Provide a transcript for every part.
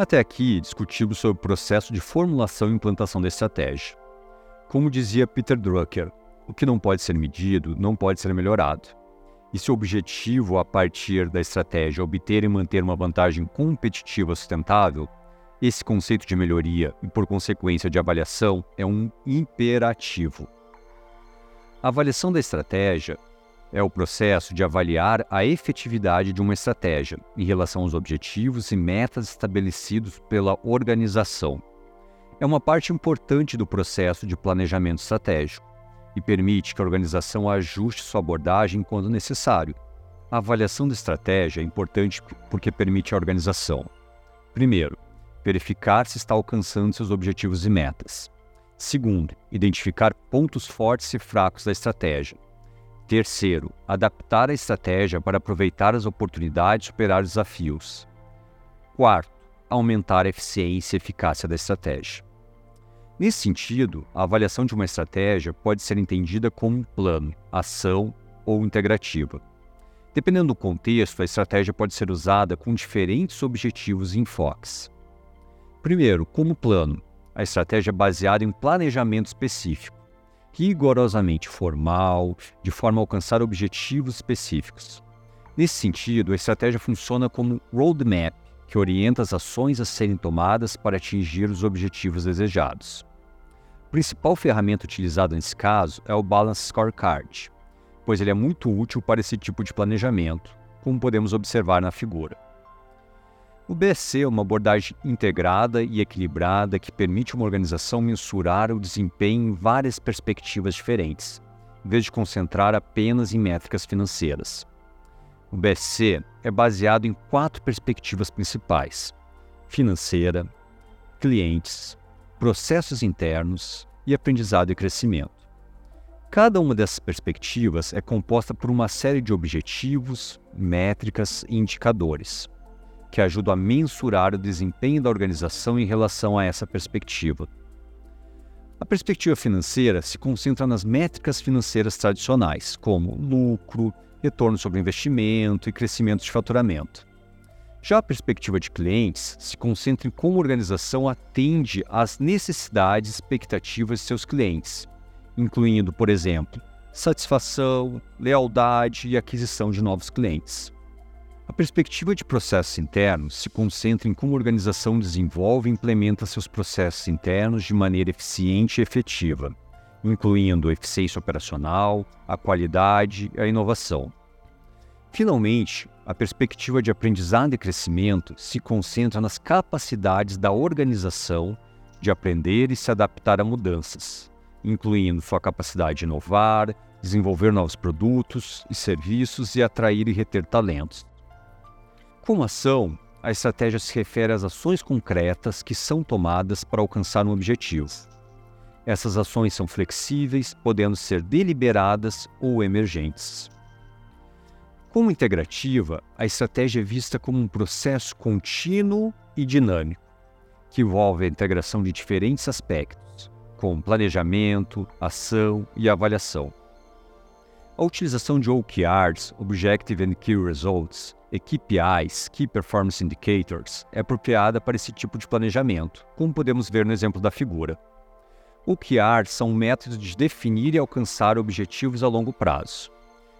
Até aqui, discutimos sobre o processo de formulação e implantação da estratégia. Como dizia Peter Drucker, o que não pode ser medido não pode ser melhorado. E se o objetivo a partir da estratégia é obter e manter uma vantagem competitiva sustentável, esse conceito de melhoria e, por consequência, de avaliação é um imperativo. A avaliação da estratégia é o processo de avaliar a efetividade de uma estratégia em relação aos objetivos e metas estabelecidos pela organização. É uma parte importante do processo de planejamento estratégico e permite que a organização ajuste sua abordagem quando necessário. A avaliação da estratégia é importante porque permite à organização, primeiro, verificar se está alcançando seus objetivos e metas. Segundo, identificar pontos fortes e fracos da estratégia. Terceiro, adaptar a estratégia para aproveitar as oportunidades e superar os desafios. Quarto, aumentar a eficiência e eficácia da estratégia. Nesse sentido, a avaliação de uma estratégia pode ser entendida como um plano, ação ou integrativa. Dependendo do contexto, a estratégia pode ser usada com diferentes objetivos e enfoques. Primeiro, como plano, a estratégia é baseada em planejamento específico rigorosamente formal, de forma a alcançar objetivos específicos. Nesse sentido, a estratégia funciona como roadmap, que orienta as ações a serem tomadas para atingir os objetivos desejados. A principal ferramenta utilizada nesse caso é o Balance Scorecard, pois ele é muito útil para esse tipo de planejamento, como podemos observar na figura. O BSC é uma abordagem integrada e equilibrada que permite uma organização mensurar o desempenho em várias perspectivas diferentes, em vez de concentrar apenas em métricas financeiras. O BSC é baseado em quatro perspectivas principais: financeira, clientes, processos internos e aprendizado e crescimento. Cada uma dessas perspectivas é composta por uma série de objetivos, métricas e indicadores que ajudam a mensurar o desempenho da organização em relação a essa perspectiva. A perspectiva financeira se concentra nas métricas financeiras tradicionais, como lucro, retorno sobre investimento e crescimento de faturamento. Já a perspectiva de clientes se concentra em como a organização atende às necessidades e expectativas de seus clientes, incluindo, por exemplo, satisfação, lealdade e aquisição de novos clientes. A perspectiva de processos internos se concentra em como a organização desenvolve e implementa seus processos internos de maneira eficiente e efetiva, incluindo a eficiência operacional, a qualidade e a inovação. Finalmente, a perspectiva de aprendizado e crescimento se concentra nas capacidades da organização de aprender e se adaptar a mudanças, incluindo sua capacidade de inovar, desenvolver novos produtos e serviços e atrair e reter talentos. Como ação, a estratégia se refere às ações concretas que são tomadas para alcançar um objetivo. Essas ações são flexíveis, podendo ser deliberadas ou emergentes. Como integrativa, a estratégia é vista como um processo contínuo e dinâmico, que envolve a integração de diferentes aspectos, como planejamento, ação e avaliação. A utilização de OKRs, Objective and Key Results, KPIs, Key Performance Indicators, é apropriada para esse tipo de planejamento, como podemos ver no exemplo da figura. OKRs são métodos de definir e alcançar objetivos a longo prazo.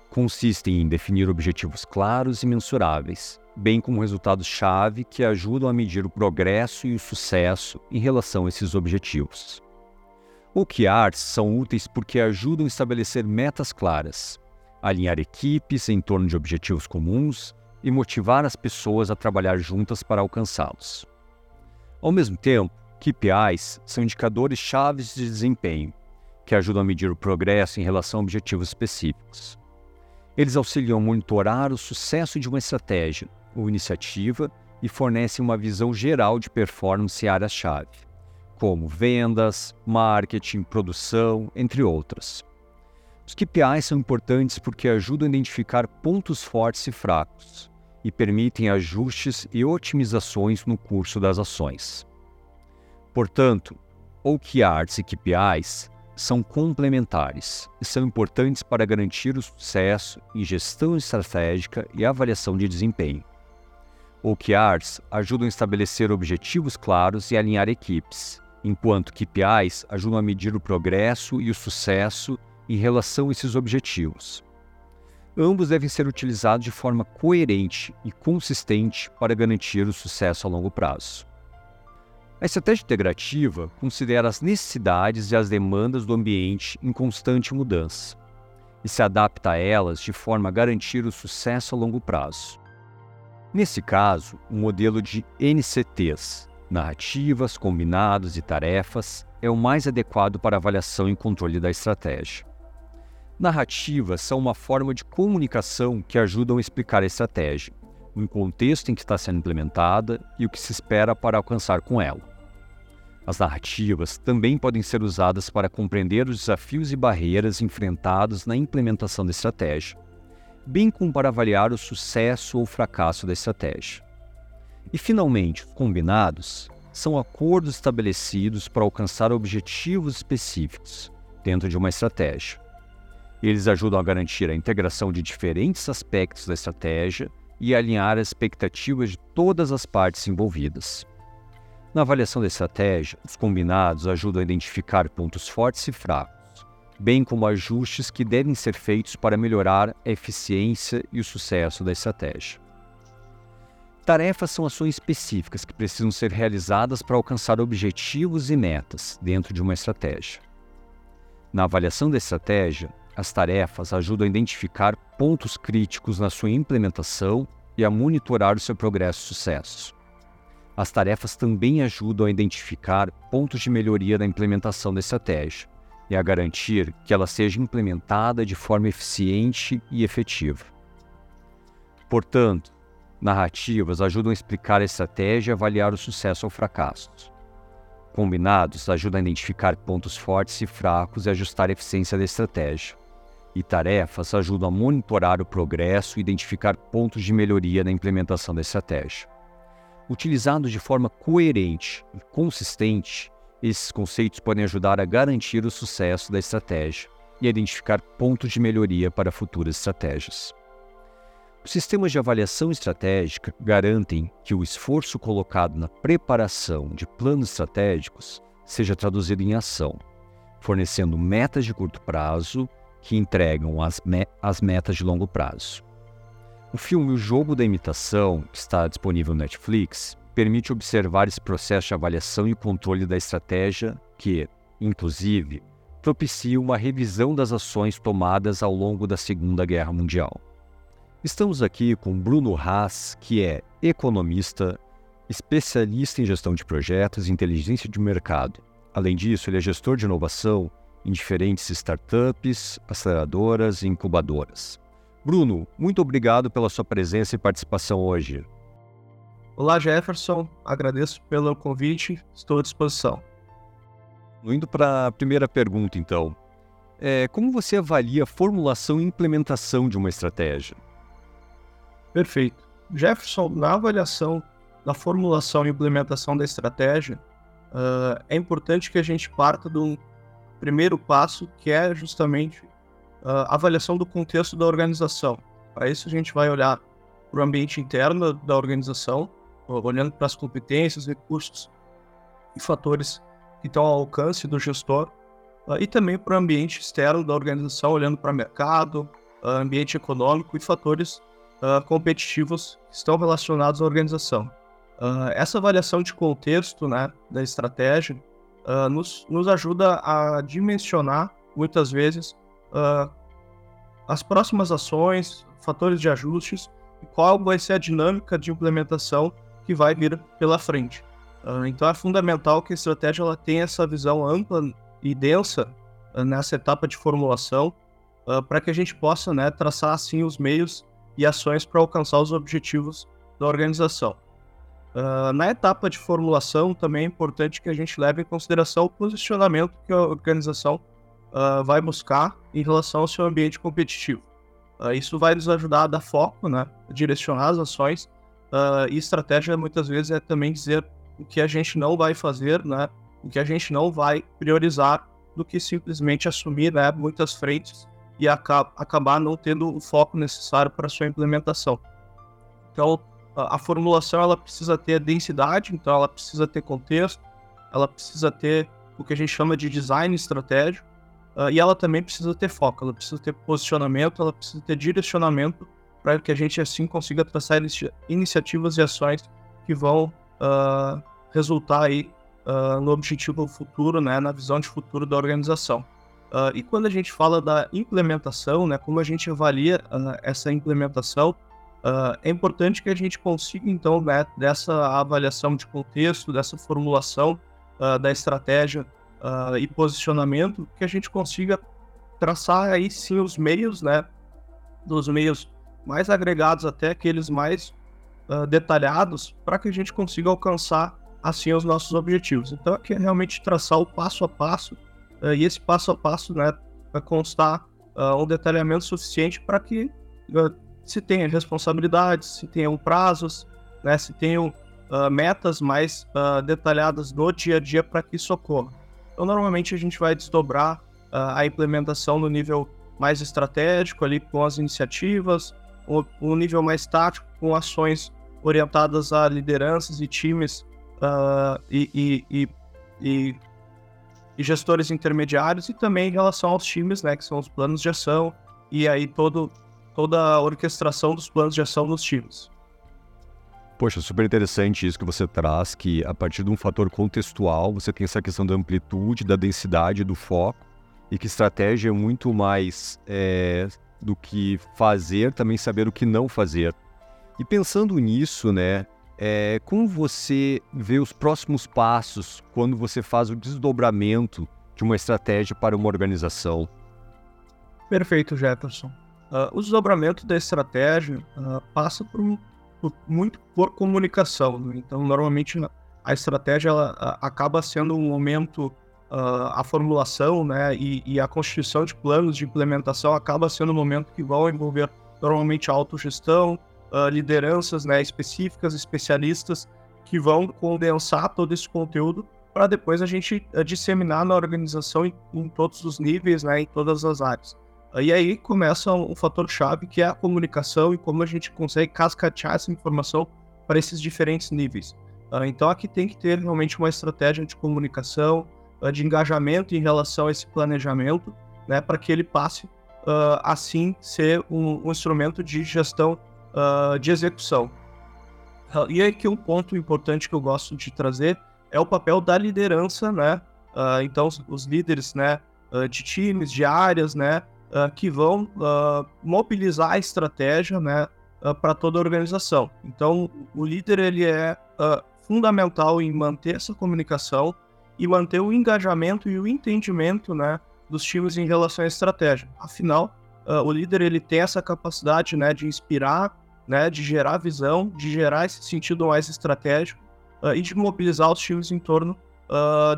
Consistem em definir objetivos claros e mensuráveis, bem como resultados-chave que ajudam a medir o progresso e o sucesso em relação a esses objetivos. OKRs são úteis porque ajudam a estabelecer metas claras, alinhar equipes em torno de objetivos comuns e motivar as pessoas a trabalhar juntas para alcançá-los. Ao mesmo tempo, KPIs são indicadores chaves de desempenho, que ajudam a medir o progresso em relação a objetivos específicos. Eles auxiliam a monitorar o sucesso de uma estratégia ou iniciativa e fornecem uma visão geral de performance em áreas-chave, como vendas, marketing, produção, entre outras. Os KPIs são importantes porque ajudam a identificar pontos fortes e fracos, e permitem ajustes e otimizações no curso das ações. Portanto, OKRs e KPIs são complementares e são importantes para garantir o sucesso em gestão estratégica e avaliação de desempenho. OKRs ajudam a estabelecer objetivos claros e alinhar equipes, enquanto KPIs ajudam a medir o progresso e o sucesso em relação a esses objetivos. Ambos devem ser utilizados de forma coerente e consistente para garantir o sucesso a longo prazo. A estratégia integrativa considera as necessidades e as demandas do ambiente em constante mudança e se adapta a elas de forma a garantir o sucesso a longo prazo. Nesse caso, o modelo de NCTs, narrativas, combinados e tarefas, é o mais adequado para avaliação e controle da estratégia. Narrativas são uma forma de comunicação que ajudam a explicar a estratégia, o contexto em que está sendo implementada e o que se espera para alcançar com ela. As narrativas também podem ser usadas para compreender os desafios e barreiras enfrentados na implementação da estratégia, bem como para avaliar o sucesso ou fracasso da estratégia. E, finalmente, os combinados são acordos estabelecidos para alcançar objetivos específicos dentro de uma estratégia eles ajudam a garantir a integração de diferentes aspectos da estratégia e alinhar as expectativas de todas as partes envolvidas. Na avaliação da estratégia, os combinados ajudam a identificar pontos fortes e fracos, bem como ajustes que devem ser feitos para melhorar a eficiência e o sucesso da estratégia. Tarefas são ações específicas que precisam ser realizadas para alcançar objetivos e metas dentro de uma estratégia. Na avaliação da estratégia, as tarefas ajudam a identificar pontos críticos na sua implementação e a monitorar o seu progresso e sucesso. As tarefas também ajudam a identificar pontos de melhoria na implementação da estratégia e a garantir que ela seja implementada de forma eficiente e efetiva. Portanto, narrativas ajudam a explicar a estratégia e avaliar o sucesso ou fracasso. Combinados ajudam a identificar pontos fortes e fracos e ajustar a eficiência da estratégia e tarefas ajudam a monitorar o progresso e identificar pontos de melhoria na implementação da estratégia. Utilizados de forma coerente e consistente, esses conceitos podem ajudar a garantir o sucesso da estratégia e identificar pontos de melhoria para futuras estratégias. Os sistemas de avaliação estratégica garantem que o esforço colocado na preparação de planos estratégicos seja traduzido em ação, fornecendo metas de curto prazo que entregam as, me as metas de longo prazo. O filme O Jogo da Imitação, que está disponível no Netflix, permite observar esse processo de avaliação e controle da estratégia que, inclusive, propicia uma revisão das ações tomadas ao longo da Segunda Guerra Mundial. Estamos aqui com Bruno Haas, que é economista, especialista em gestão de projetos e inteligência de mercado. Além disso, ele é gestor de inovação em diferentes startups, aceleradoras e incubadoras. Bruno, muito obrigado pela sua presença e participação hoje. Olá, Jefferson. Agradeço pelo convite. Estou à disposição. Indo para a primeira pergunta, então. É, como você avalia a formulação e implementação de uma estratégia? Perfeito. Jefferson, na avaliação da formulação e implementação da estratégia, uh, é importante que a gente parta de um primeiro passo, que é justamente a avaliação do contexto da organização. Para isso, a gente vai olhar para o ambiente interno da organização, olhando para as competências, recursos e fatores que estão ao alcance do gestor, e também para o ambiente externo da organização, olhando para mercado, ambiente econômico e fatores competitivos que estão relacionados à organização. essa avaliação de contexto né, da estratégia uh, nos, nos ajuda a dimensionar, muitas vezes, uh, as próximas ações, fatores de ajustes e qual vai ser a dinâmica de implementação que vai vir pela frente. Uh, então é fundamental que a estratégia ela tenha essa visão ampla e densa nessa etapa de formulação para que a gente possa né, traçar assim os meios e ações para alcançar os objetivos da organização. Uh, na etapa de formulação, também é importante que a gente leve em consideração o posicionamento que a organização uh, vai buscar em relação ao seu ambiente competitivo. Uh, isso vai nos ajudar a dar foco, né, direcionar as ações, e estratégia muitas vezes é também dizer o que a gente não vai fazer, né, o que a gente não vai priorizar, do que simplesmente assumir né, muitas frentes e acabar não tendo o foco necessário para sua implementação. Então, a formulação ela precisa ter densidade, então ela precisa ter contexto, ela precisa ter o que a gente chama de design estratégico, uh, e ela também precisa ter foco, ela precisa ter posicionamento, ela precisa ter direcionamento para que a gente assim consiga traçar inici iniciativas e ações que vão uh, resultar aí uh, no objetivo futuro, né, na visão de futuro da organização. e quando a gente fala da implementação, né, como a gente avalia essa implementação, Uh, é importante que a gente consiga, então, né, dessa avaliação de contexto, dessa formulação uh, da estratégia uh, e posicionamento, que a gente consiga traçar aí sim os meios, né, dos meios mais agregados até aqueles mais detalhados, para que a gente consiga alcançar assim os nossos objetivos. Então, aqui é realmente traçar o passo a passo, e esse passo a passo, né, vai constar um detalhamento suficiente para que se tenha responsabilidades, se tenham prazos, né, se tenham uh, metas mais uh, detalhadas no dia a dia para que isso ocorra. Então, normalmente a gente vai desdobrar uh, a implementação no nível mais estratégico, ali com as iniciativas, o, o nível mais tático, com ações orientadas a lideranças e times e, e, e, e, e gestores intermediários, e também em relação aos times, né, que são os planos de ação, e aí todo toda a orquestração dos planos de ação dos times. Poxa, super interessante isso que você traz, que a partir de um fator contextual você tem essa questão da amplitude, da densidade, do foco, e que estratégia é muito mais é, do que fazer, também saber o que não fazer. E pensando nisso, né, é, como você vê os próximos passos quando você faz o desdobramento de uma estratégia para uma organização? Perfeito, Jefferson. Uh, o desdobramento da estratégia uh, passa por, por, muito por comunicação. Né? Então, normalmente a estratégia ela, uh, acaba sendo um momento, a formulação né, e, e, a constituição de planos de implementação acaba sendo um momento que vão envolver normalmente a autogestão, lideranças né, específicas, especialistas, que vão condensar todo esse conteúdo para depois a gente disseminar na organização em, em todos os níveis, né, em todas as áreas. E aí começa um fator-chave que é a comunicação e como a gente consegue cascatear essa informação para esses diferentes níveis. Uh, então aqui tem que ter realmente uma estratégia de comunicação, uh, de engajamento em relação a esse planejamento, né, para que ele passe assim ser um, um, instrumento de gestão de execução. e aí que um ponto importante que eu gosto de trazer é o papel da liderança, né? então os líderes, né, de times, de áreas, né, uh, que vão uh, mobilizar a estratégia né, uh, para toda a organização. Então, o líder ele é fundamental em manter essa comunicação e manter o engajamento e o entendimento né, dos times em relação à estratégia. Afinal, o líder ele tem essa capacidade né, de inspirar, né, de gerar visão, de gerar esse sentido mais estratégico e de mobilizar os times em torno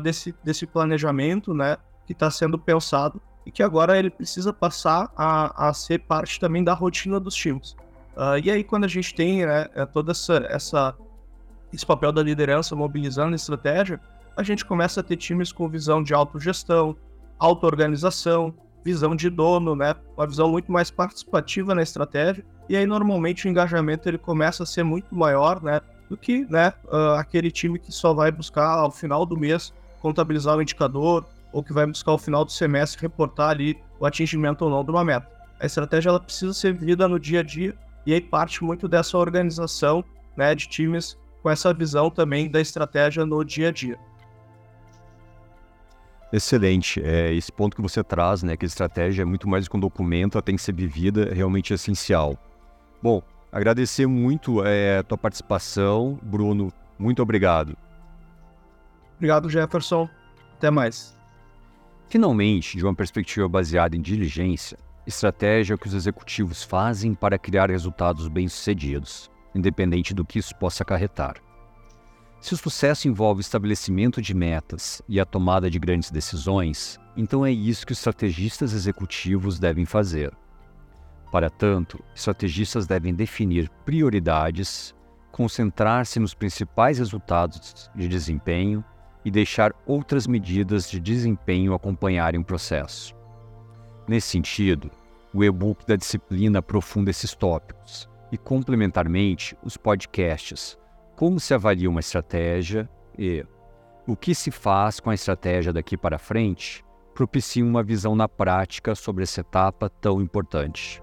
desse, desse planejamento né, que está sendo pensado e que agora ele precisa passar a, a ser parte também da rotina dos times. Uh, e aí, quando a gente tem né, é, todo essa, essa, esse papel da liderança mobilizando a estratégia, a gente começa a ter times com visão de autogestão, auto-organização, visão de dono, né, uma visão muito mais participativa na estratégia. E aí, normalmente, o engajamento ele começa a ser muito maior né, do que né, uh, aquele time que só vai buscar, ao final do mês, contabilizar o indicador, ou que vai buscar ao final do semestre reportar ali o atingimento ou não de uma meta. A estratégia ela precisa ser vivida no dia a dia e aí parte muito dessa organização né, de times com essa visão também da estratégia no dia a dia. Excelente. É, esse ponto que você traz, né, que a estratégia é muito mais que um documento, ela tem que ser vivida, é realmente essencial. Bom, agradecer muito é, a tua participação, Bruno. Muito obrigado. Obrigado, Jefferson. Até mais. Finalmente, de uma perspectiva baseada em diligência, estratégia que os executivos fazem para criar resultados bem-sucedidos, independente do que isso possa acarretar. Se o sucesso envolve o estabelecimento de metas e a tomada de grandes decisões, então é isso que os estrategistas executivos devem fazer. Para tanto, estrategistas devem definir prioridades, concentrar-se nos principais resultados de desempenho e deixar outras medidas de desempenho acompanharem o processo. Nesse sentido, o e-book da disciplina aprofunda esses tópicos e, complementarmente, os podcasts Como se avalia uma estratégia e O que se faz com a estratégia daqui para frente propiciam uma visão na prática sobre essa etapa tão importante.